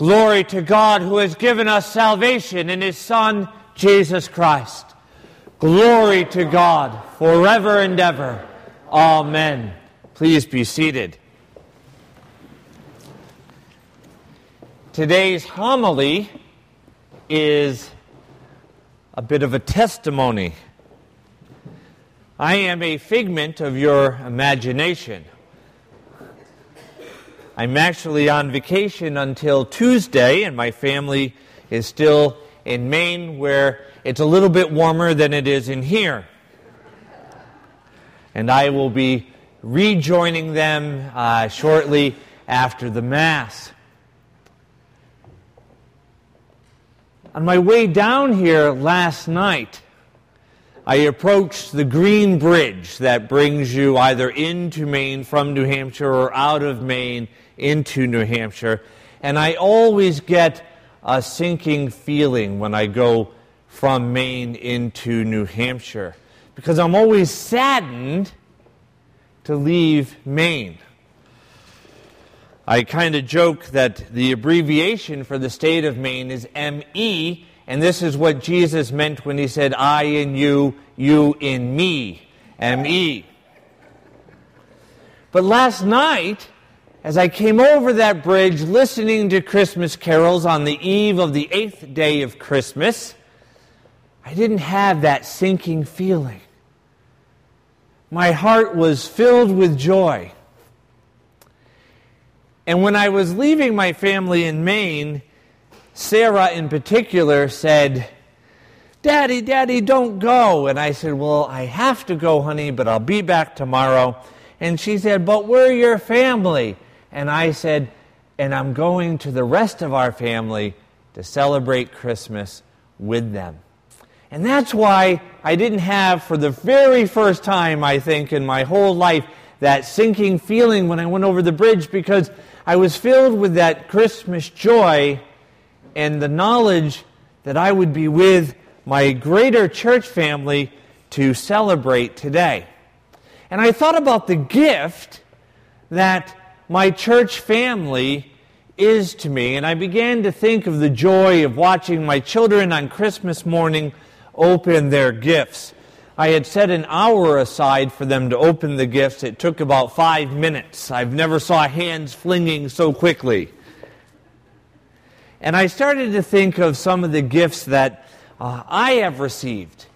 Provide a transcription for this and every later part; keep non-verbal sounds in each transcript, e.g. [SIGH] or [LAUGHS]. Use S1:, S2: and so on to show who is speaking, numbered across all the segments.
S1: Glory to God who has given us salvation in his Son, Jesus Christ. Glory to God forever and ever. Amen. Please be seated. Today's homily is a bit of a testimony. I am a figment of your imagination. I'm actually on vacation until Tuesday, and my family is still in Maine, where it's a little bit warmer than it is in here. And I will be rejoining them uh, shortly after the Mass. On my way down here last night, I approached the green bridge that brings you either into Maine from New Hampshire or out of Maine into New Hampshire. And I always get a sinking feeling when I go from Maine into New Hampshire because I'm always saddened to leave Maine. I kind of joke that the abbreviation for the state of Maine is ME, and this is what Jesus meant when he said, I in you, you in me. ME. But last night, as I came over that bridge listening to Christmas carols on the eve of the eighth day of Christmas, I didn't have that sinking feeling. My heart was filled with joy. And when I was leaving my family in Maine, Sarah in particular said, Daddy, Daddy, don't go. And I said, Well, I have to go, honey, but I'll be back tomorrow. And she said, But we're your family. And I said, and I'm going to the rest of our family to celebrate Christmas with them. And that's why I didn't have, for the very first time, I think, in my whole life, that sinking feeling when I went over the bridge because I was filled with that Christmas joy and the knowledge that I would be with my greater church family to celebrate today. And I thought about the gift that my church family is to me. And I began to think of the joy of watching my children on Christmas morning open their gifts. I had set an hour aside for them to open the gifts. It took about five minutes. I've never saw hands flinging so quickly. And I started to think of some of the gifts that uh, I have received.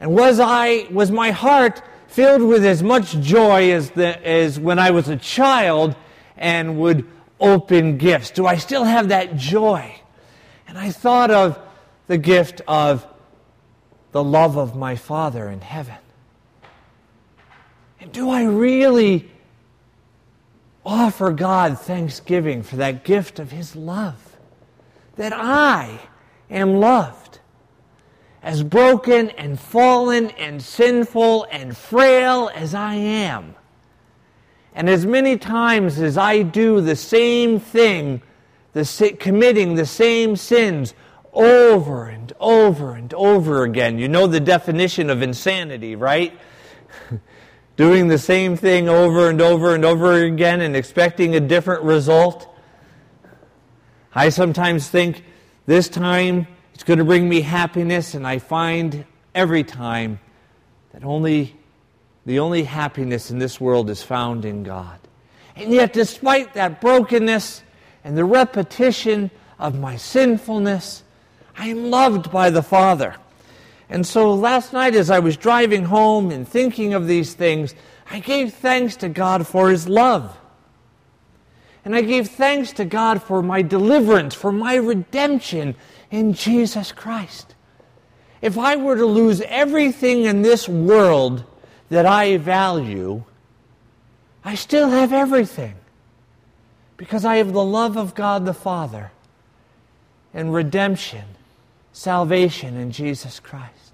S1: And was I was my heart filled with as much joy as, the, as when I was a child and would open gifts? Do I still have that joy? And I thought of the gift of the love of my Father in heaven. And do I really offer God thanksgiving for that gift of His love? That I am loved. As broken and fallen and sinful and frail as I am and as many times as I do the same thing, the, committing the same sins over and over and over again, you know the definition of insanity, right? [LAUGHS] Doing the same thing over and over and over again and expecting a different result. I sometimes think this time it's going to bring me happiness, and I find every time that only the only happiness in this world is found in God. And yet, despite that brokenness and the repetition of my sinfulness, I am loved by the Father. And so last night, as I was driving home and thinking of these things, I gave thanks to God for His love. And I gave thanks to God for my deliverance, for my redemption in Jesus Christ. If I were to lose everything in this world, that I value, I still have everything because I have the love of God the Father and redemption, salvation in Jesus Christ.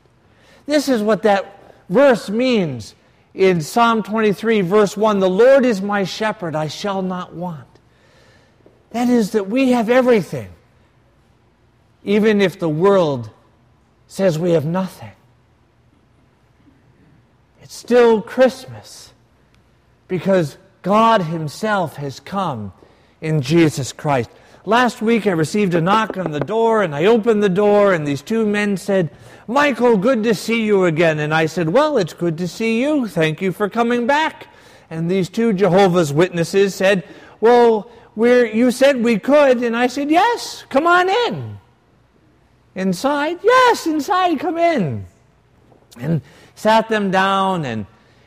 S1: This is what that verse means in Psalm 23, verse 1 The Lord is my shepherd, I shall not want. That is, that we have everything, even if the world says we have nothing. Still Christmas because God Himself has come in Jesus Christ. last week I received a knock on the door, and I opened the door, and these two men said, Michael, good to see you again. And I said, Well, it's good to see you. Thank you for coming back. And these two Jehovah's Witnesses said, Well, we're, you said we could. And I said, Yes, come on in. Inside? Yes, inside, come in. And sat them down, and,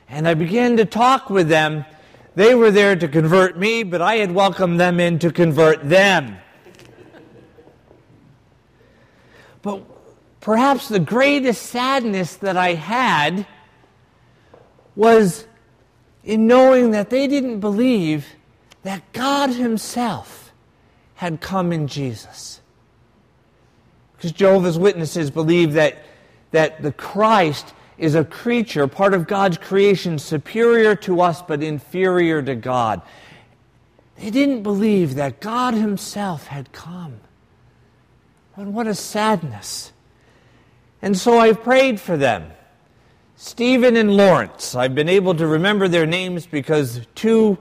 S1: and I began to talk with them. They were there to convert me, but I had welcomed them in to convert them. but perhaps the greatest sadness that I had was in knowing that they didn't believe that God Himself had come in Jesus. Because Jehovah's Witnesses believe that, that the Christ is a creature, part of God's creation, superior to us but inferior to God. They didn't believe that God Himself had come. And what a sadness. And so I prayed for them. Stephen and Lawrence. I've been able to remember their names because two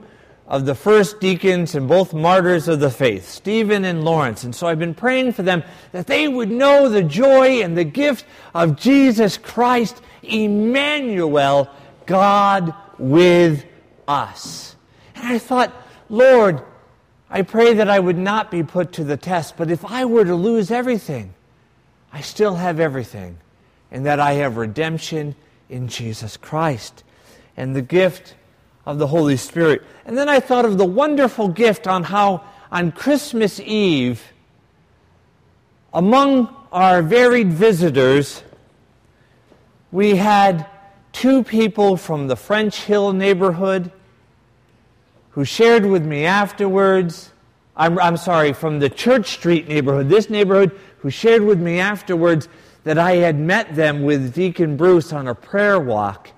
S1: of the first deacons and both martyrs of the faith, Stephen and Lawrence. And so I've been praying for them that they would know the joy and the gift of Jesus Christ, Emmanuel, God with us. And I thought, Lord, I pray that I would not be put to the test, but if I were to lose everything, I still have everything, and that I have redemption in Jesus Christ and the gift of the Holy Spirit. And then I thought of the wonderful gift on how on Christmas Eve, among our varied visitors, we had two people from the French Hill neighborhood who shared with me afterwards. I'm, I'm sorry, from the Church Street neighborhood, this neighborhood, who shared with me afterwards that I had met them with Deacon Bruce on a prayer walk.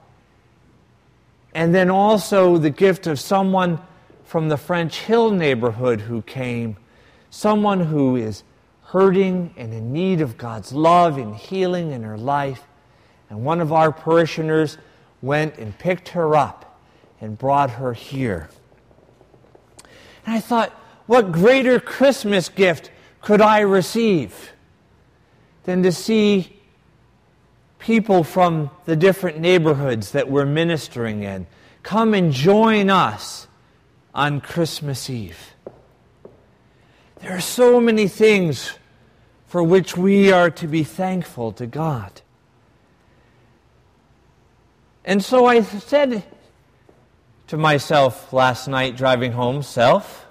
S1: And then also the gift of someone from the French Hill neighborhood who came, someone who is hurting and in need of God's love and healing in her life. And one of our parishioners went and picked her up and brought her here. And I thought, what greater Christmas gift could I receive? than to see people from the different neighborhoods that we're ministering in come and join us on Christmas Eve. There are so many things for which we are to be thankful to God. And so I said to myself last night driving home, Self,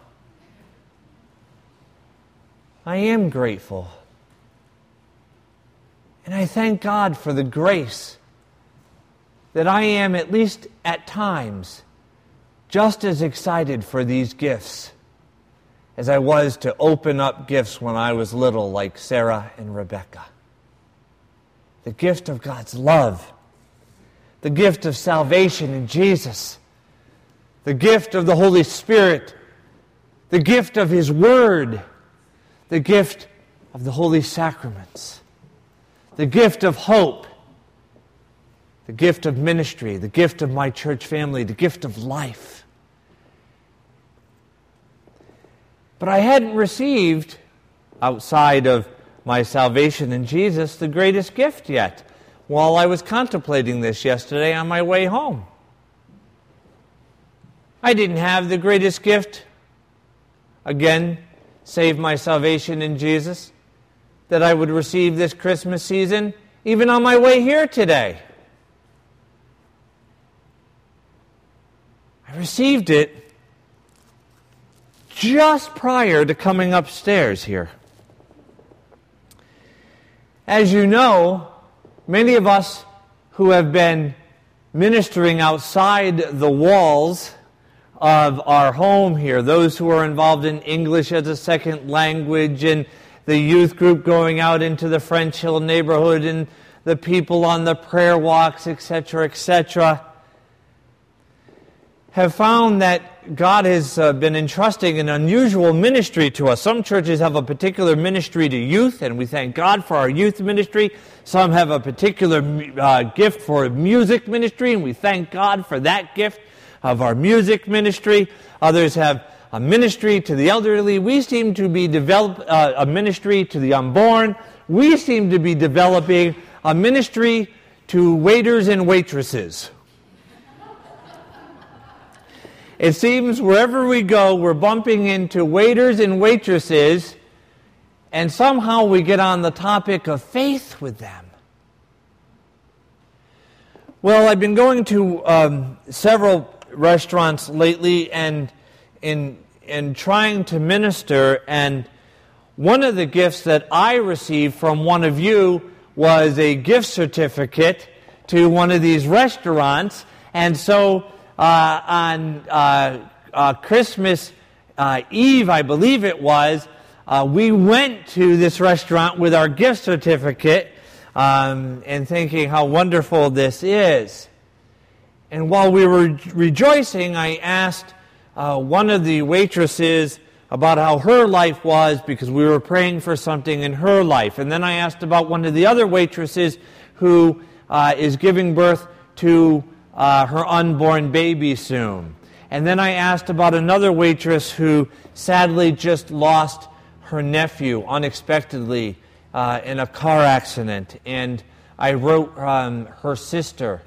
S1: I am grateful and I thank God for the grace that I am, at least at times, just as excited for these gifts as I was to open up gifts when I was little, like Sarah and Rebecca. The gift of God's love, the gift of salvation in Jesus, the gift of the Holy Spirit, the gift of His Word, the gift of the Holy Sacraments the gift of hope, the gift of ministry, the gift of my church family, the gift of life. But I hadn't received, outside of my salvation in Jesus, the greatest gift yet while I was contemplating this yesterday on my way home. I didn't have the greatest gift, again, save my salvation in Jesus that I would receive this Christmas season, even on my way here today. I received it just prior to coming upstairs here. As you know, many of us who have been ministering outside the walls of our home here, those who are involved in English as a second language and the youth group going out into the French Hill neighborhood and the people on the prayer walks, etc., etc., have found that God has uh, been entrusting an unusual ministry to us. Some churches have a particular ministry to youth, and we thank God for our youth ministry. Some have a particular uh, gift for music ministry, and we thank God for that gift of our music ministry. Others have a ministry to the elderly. We seem to be develop uh, a ministry to the unborn. We seem to be developing a ministry to waiters and waitresses. It seems wherever we go, we're bumping into waiters and waitresses, and somehow we get on the topic of faith with them. Well, I've been going to um, several restaurants lately and in, in trying to minister, and one of the gifts that I received from one of you was a gift certificate to one of these restaurants. And so uh, on uh, uh, Christmas uh, Eve, I believe it was, uh, we went to this restaurant with our gift certificate um, and thinking how wonderful this is. And while we were rejoicing, I asked uh, one of the waitresses about how her life was because we were praying for something in her life. And then I asked about one of the other waitresses who uh, is giving birth to uh, her unborn baby soon. And then I asked about another waitress who sadly just lost her nephew unexpectedly uh, in a car accident. And I wrote um, her sister,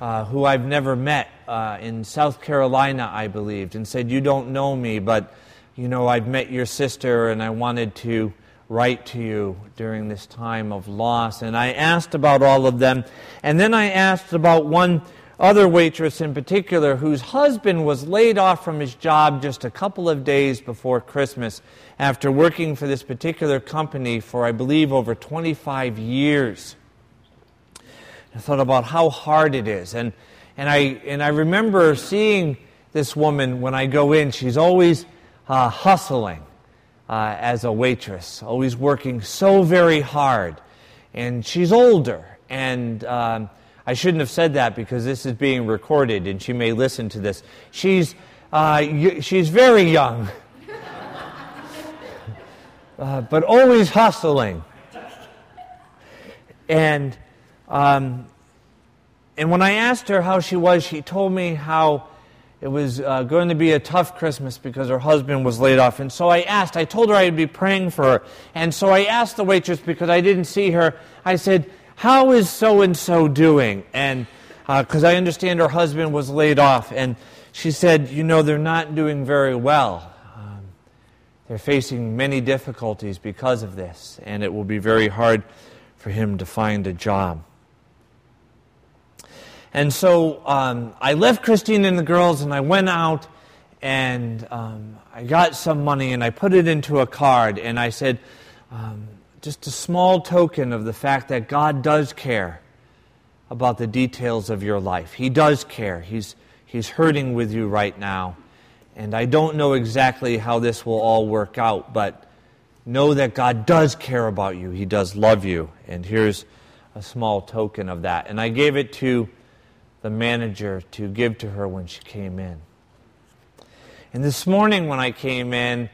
S1: uh, who I've never met, uh, in South Carolina, I believed, and said, You don't know me, but you know, I've met your sister and I wanted to write to you during this time of loss. And I asked about all of them. And then I asked about one other waitress in particular whose husband was laid off from his job just a couple of days before Christmas after working for this particular company for, I believe, over 25 years. I thought about how hard it is. And, and, I, and I remember seeing this woman when I go in. She's always uh, hustling uh, as a waitress, always working so very hard. And she's older. And. Um, I shouldn't have said that because this is being recorded and she may listen to this. She's, uh, she's very young, [LAUGHS] uh, but always hustling. And, um, and when I asked her how she was, she told me how it was uh, going to be a tough Christmas because her husband was laid off. And so I asked, I told her I'd be praying for her. And so I asked the waitress because I didn't see her, I said, how is so and so doing? And because uh, I understand her husband was laid off, and she said, You know, they're not doing very well. Um, they're facing many difficulties because of this, and it will be very hard for him to find a job. And so um, I left Christine and the girls, and I went out and um, I got some money and I put it into a card, and I said, um, just a small token of the fact that God does care about the details of your life. He does care. He's, he's hurting with you right now. And I don't know exactly how this will all work out, but know that God does care about you. He does love you. And here's a small token of that. And I gave it to the manager to give to her when she came in. And this morning, when I came in,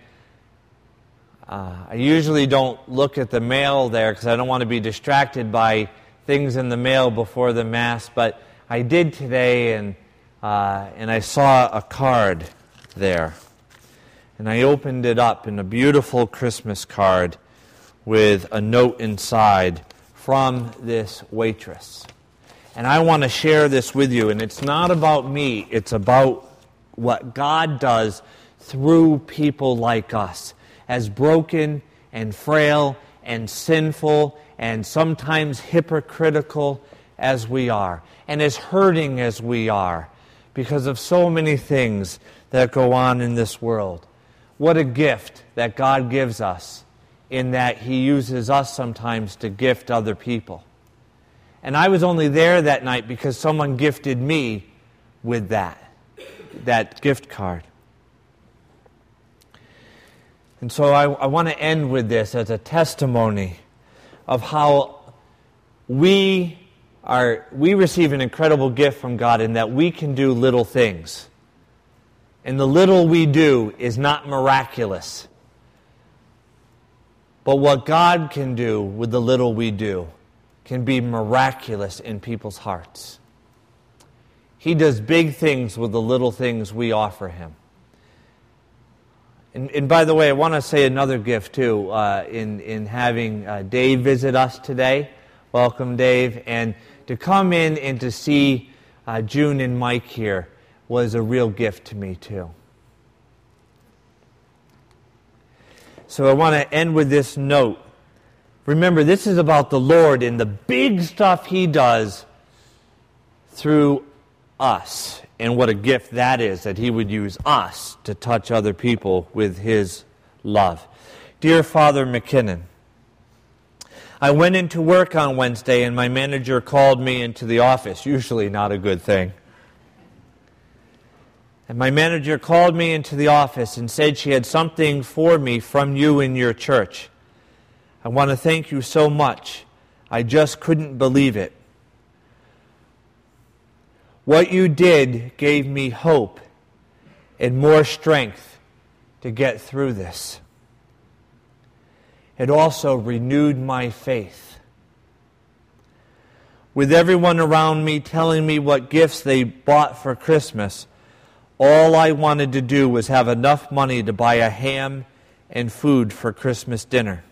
S1: uh, I usually don't look at the mail there because I don't want to be distracted by things in the mail before the Mass, but I did today and, uh, and I saw a card there. And I opened it up in a beautiful Christmas card with a note inside from this waitress. And I want to share this with you. And it's not about me, it's about what God does through people like us as broken and frail and sinful and sometimes hypocritical as we are, and as hurting as we are because of so many things that go on in this world. What a gift that God gives us in that He uses us sometimes to gift other people. And I was only there that night because someone gifted me with that, that gift card. And so I, I want to end with this as a testimony of how we are we receive an incredible gift from God in that we can do little things. And the little we do is not miraculous. But what God can do with the little we do can be miraculous in people's hearts. He does big things with the little things we offer Him. And, and by the way, I want to say another gift too uh, in, in having uh, Dave visit us today. Welcome, Dave. And to come in and to see uh, June and Mike here was a real gift to me too. So I want to end with this note. Remember, this is about the Lord and the big stuff He does through us and what a gift that is that He would use us to touch other people with His love. Dear Father McKinnon, I went into work on Wednesday and my manager called me into the office. Usually not a good thing. And my manager called me into the office and said she had something for me from you in your church. I want to thank you so much. I just couldn't believe it. What you did gave me hope and more strength to get through this. It also renewed my faith. With everyone around me telling me what gifts they bought for Christmas, all I wanted to do was have enough money to buy a ham and food for Christmas dinner.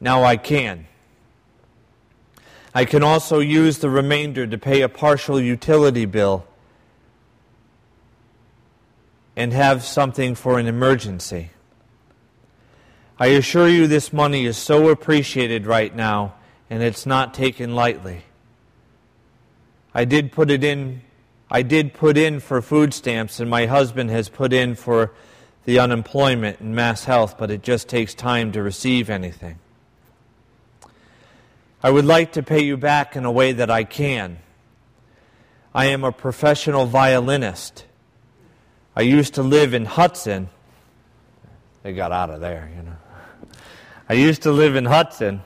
S1: Now I can. I can also use the remainder to pay a partial utility bill and have something for an emergency. I assure you, this money is so appreciated right now, and it's not taken lightly. I did put it in. I did put in for food stamps, and my husband has put in for the unemployment and MassHealth, but it just takes time to receive anything. I would like to pay you back in a way that I can. I am a professional violinist. I used to live in Hudson. They got out of there, you know. I used to live in Hudson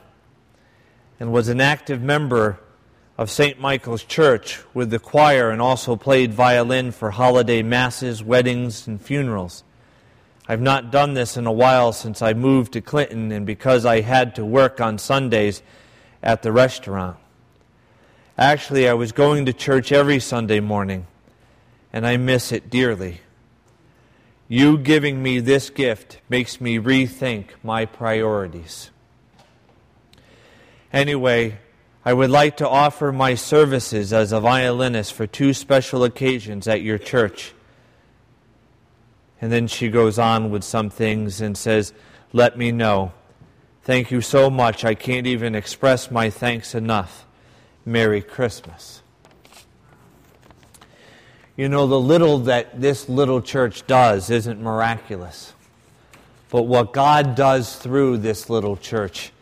S1: and was an active member of St. Michael's Church with the choir and also played violin for holiday masses, weddings, and funerals. I've not done this in a while since I moved to Clinton, and because I had to work on Sundays, at the restaurant. Actually, I was going to church every Sunday morning, and I miss it dearly. You giving me this gift makes me rethink my priorities. Anyway, I would like to offer my services as a violinist for two special occasions at your church. And then she goes on with some things and says, Let me know. Thank you so much. I can't even express my thanks enough. Merry Christmas. You know, the little that this little church does isn't miraculous. But what God does through this little church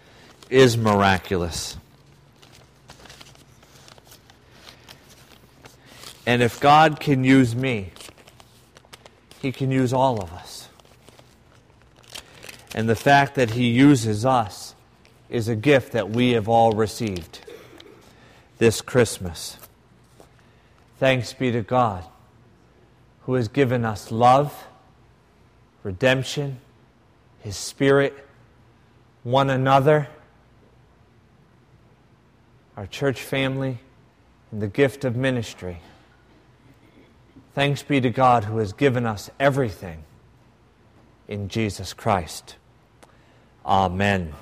S1: is miraculous. And if God can use me, He can use all of us. And the fact that He uses us is a gift that we have all received this Christmas. Thanks be to God who has given us love, redemption, His Spirit, one another, our church family, and the gift of ministry. Thanks be to God who has given us everything in Jesus Christ. Amen.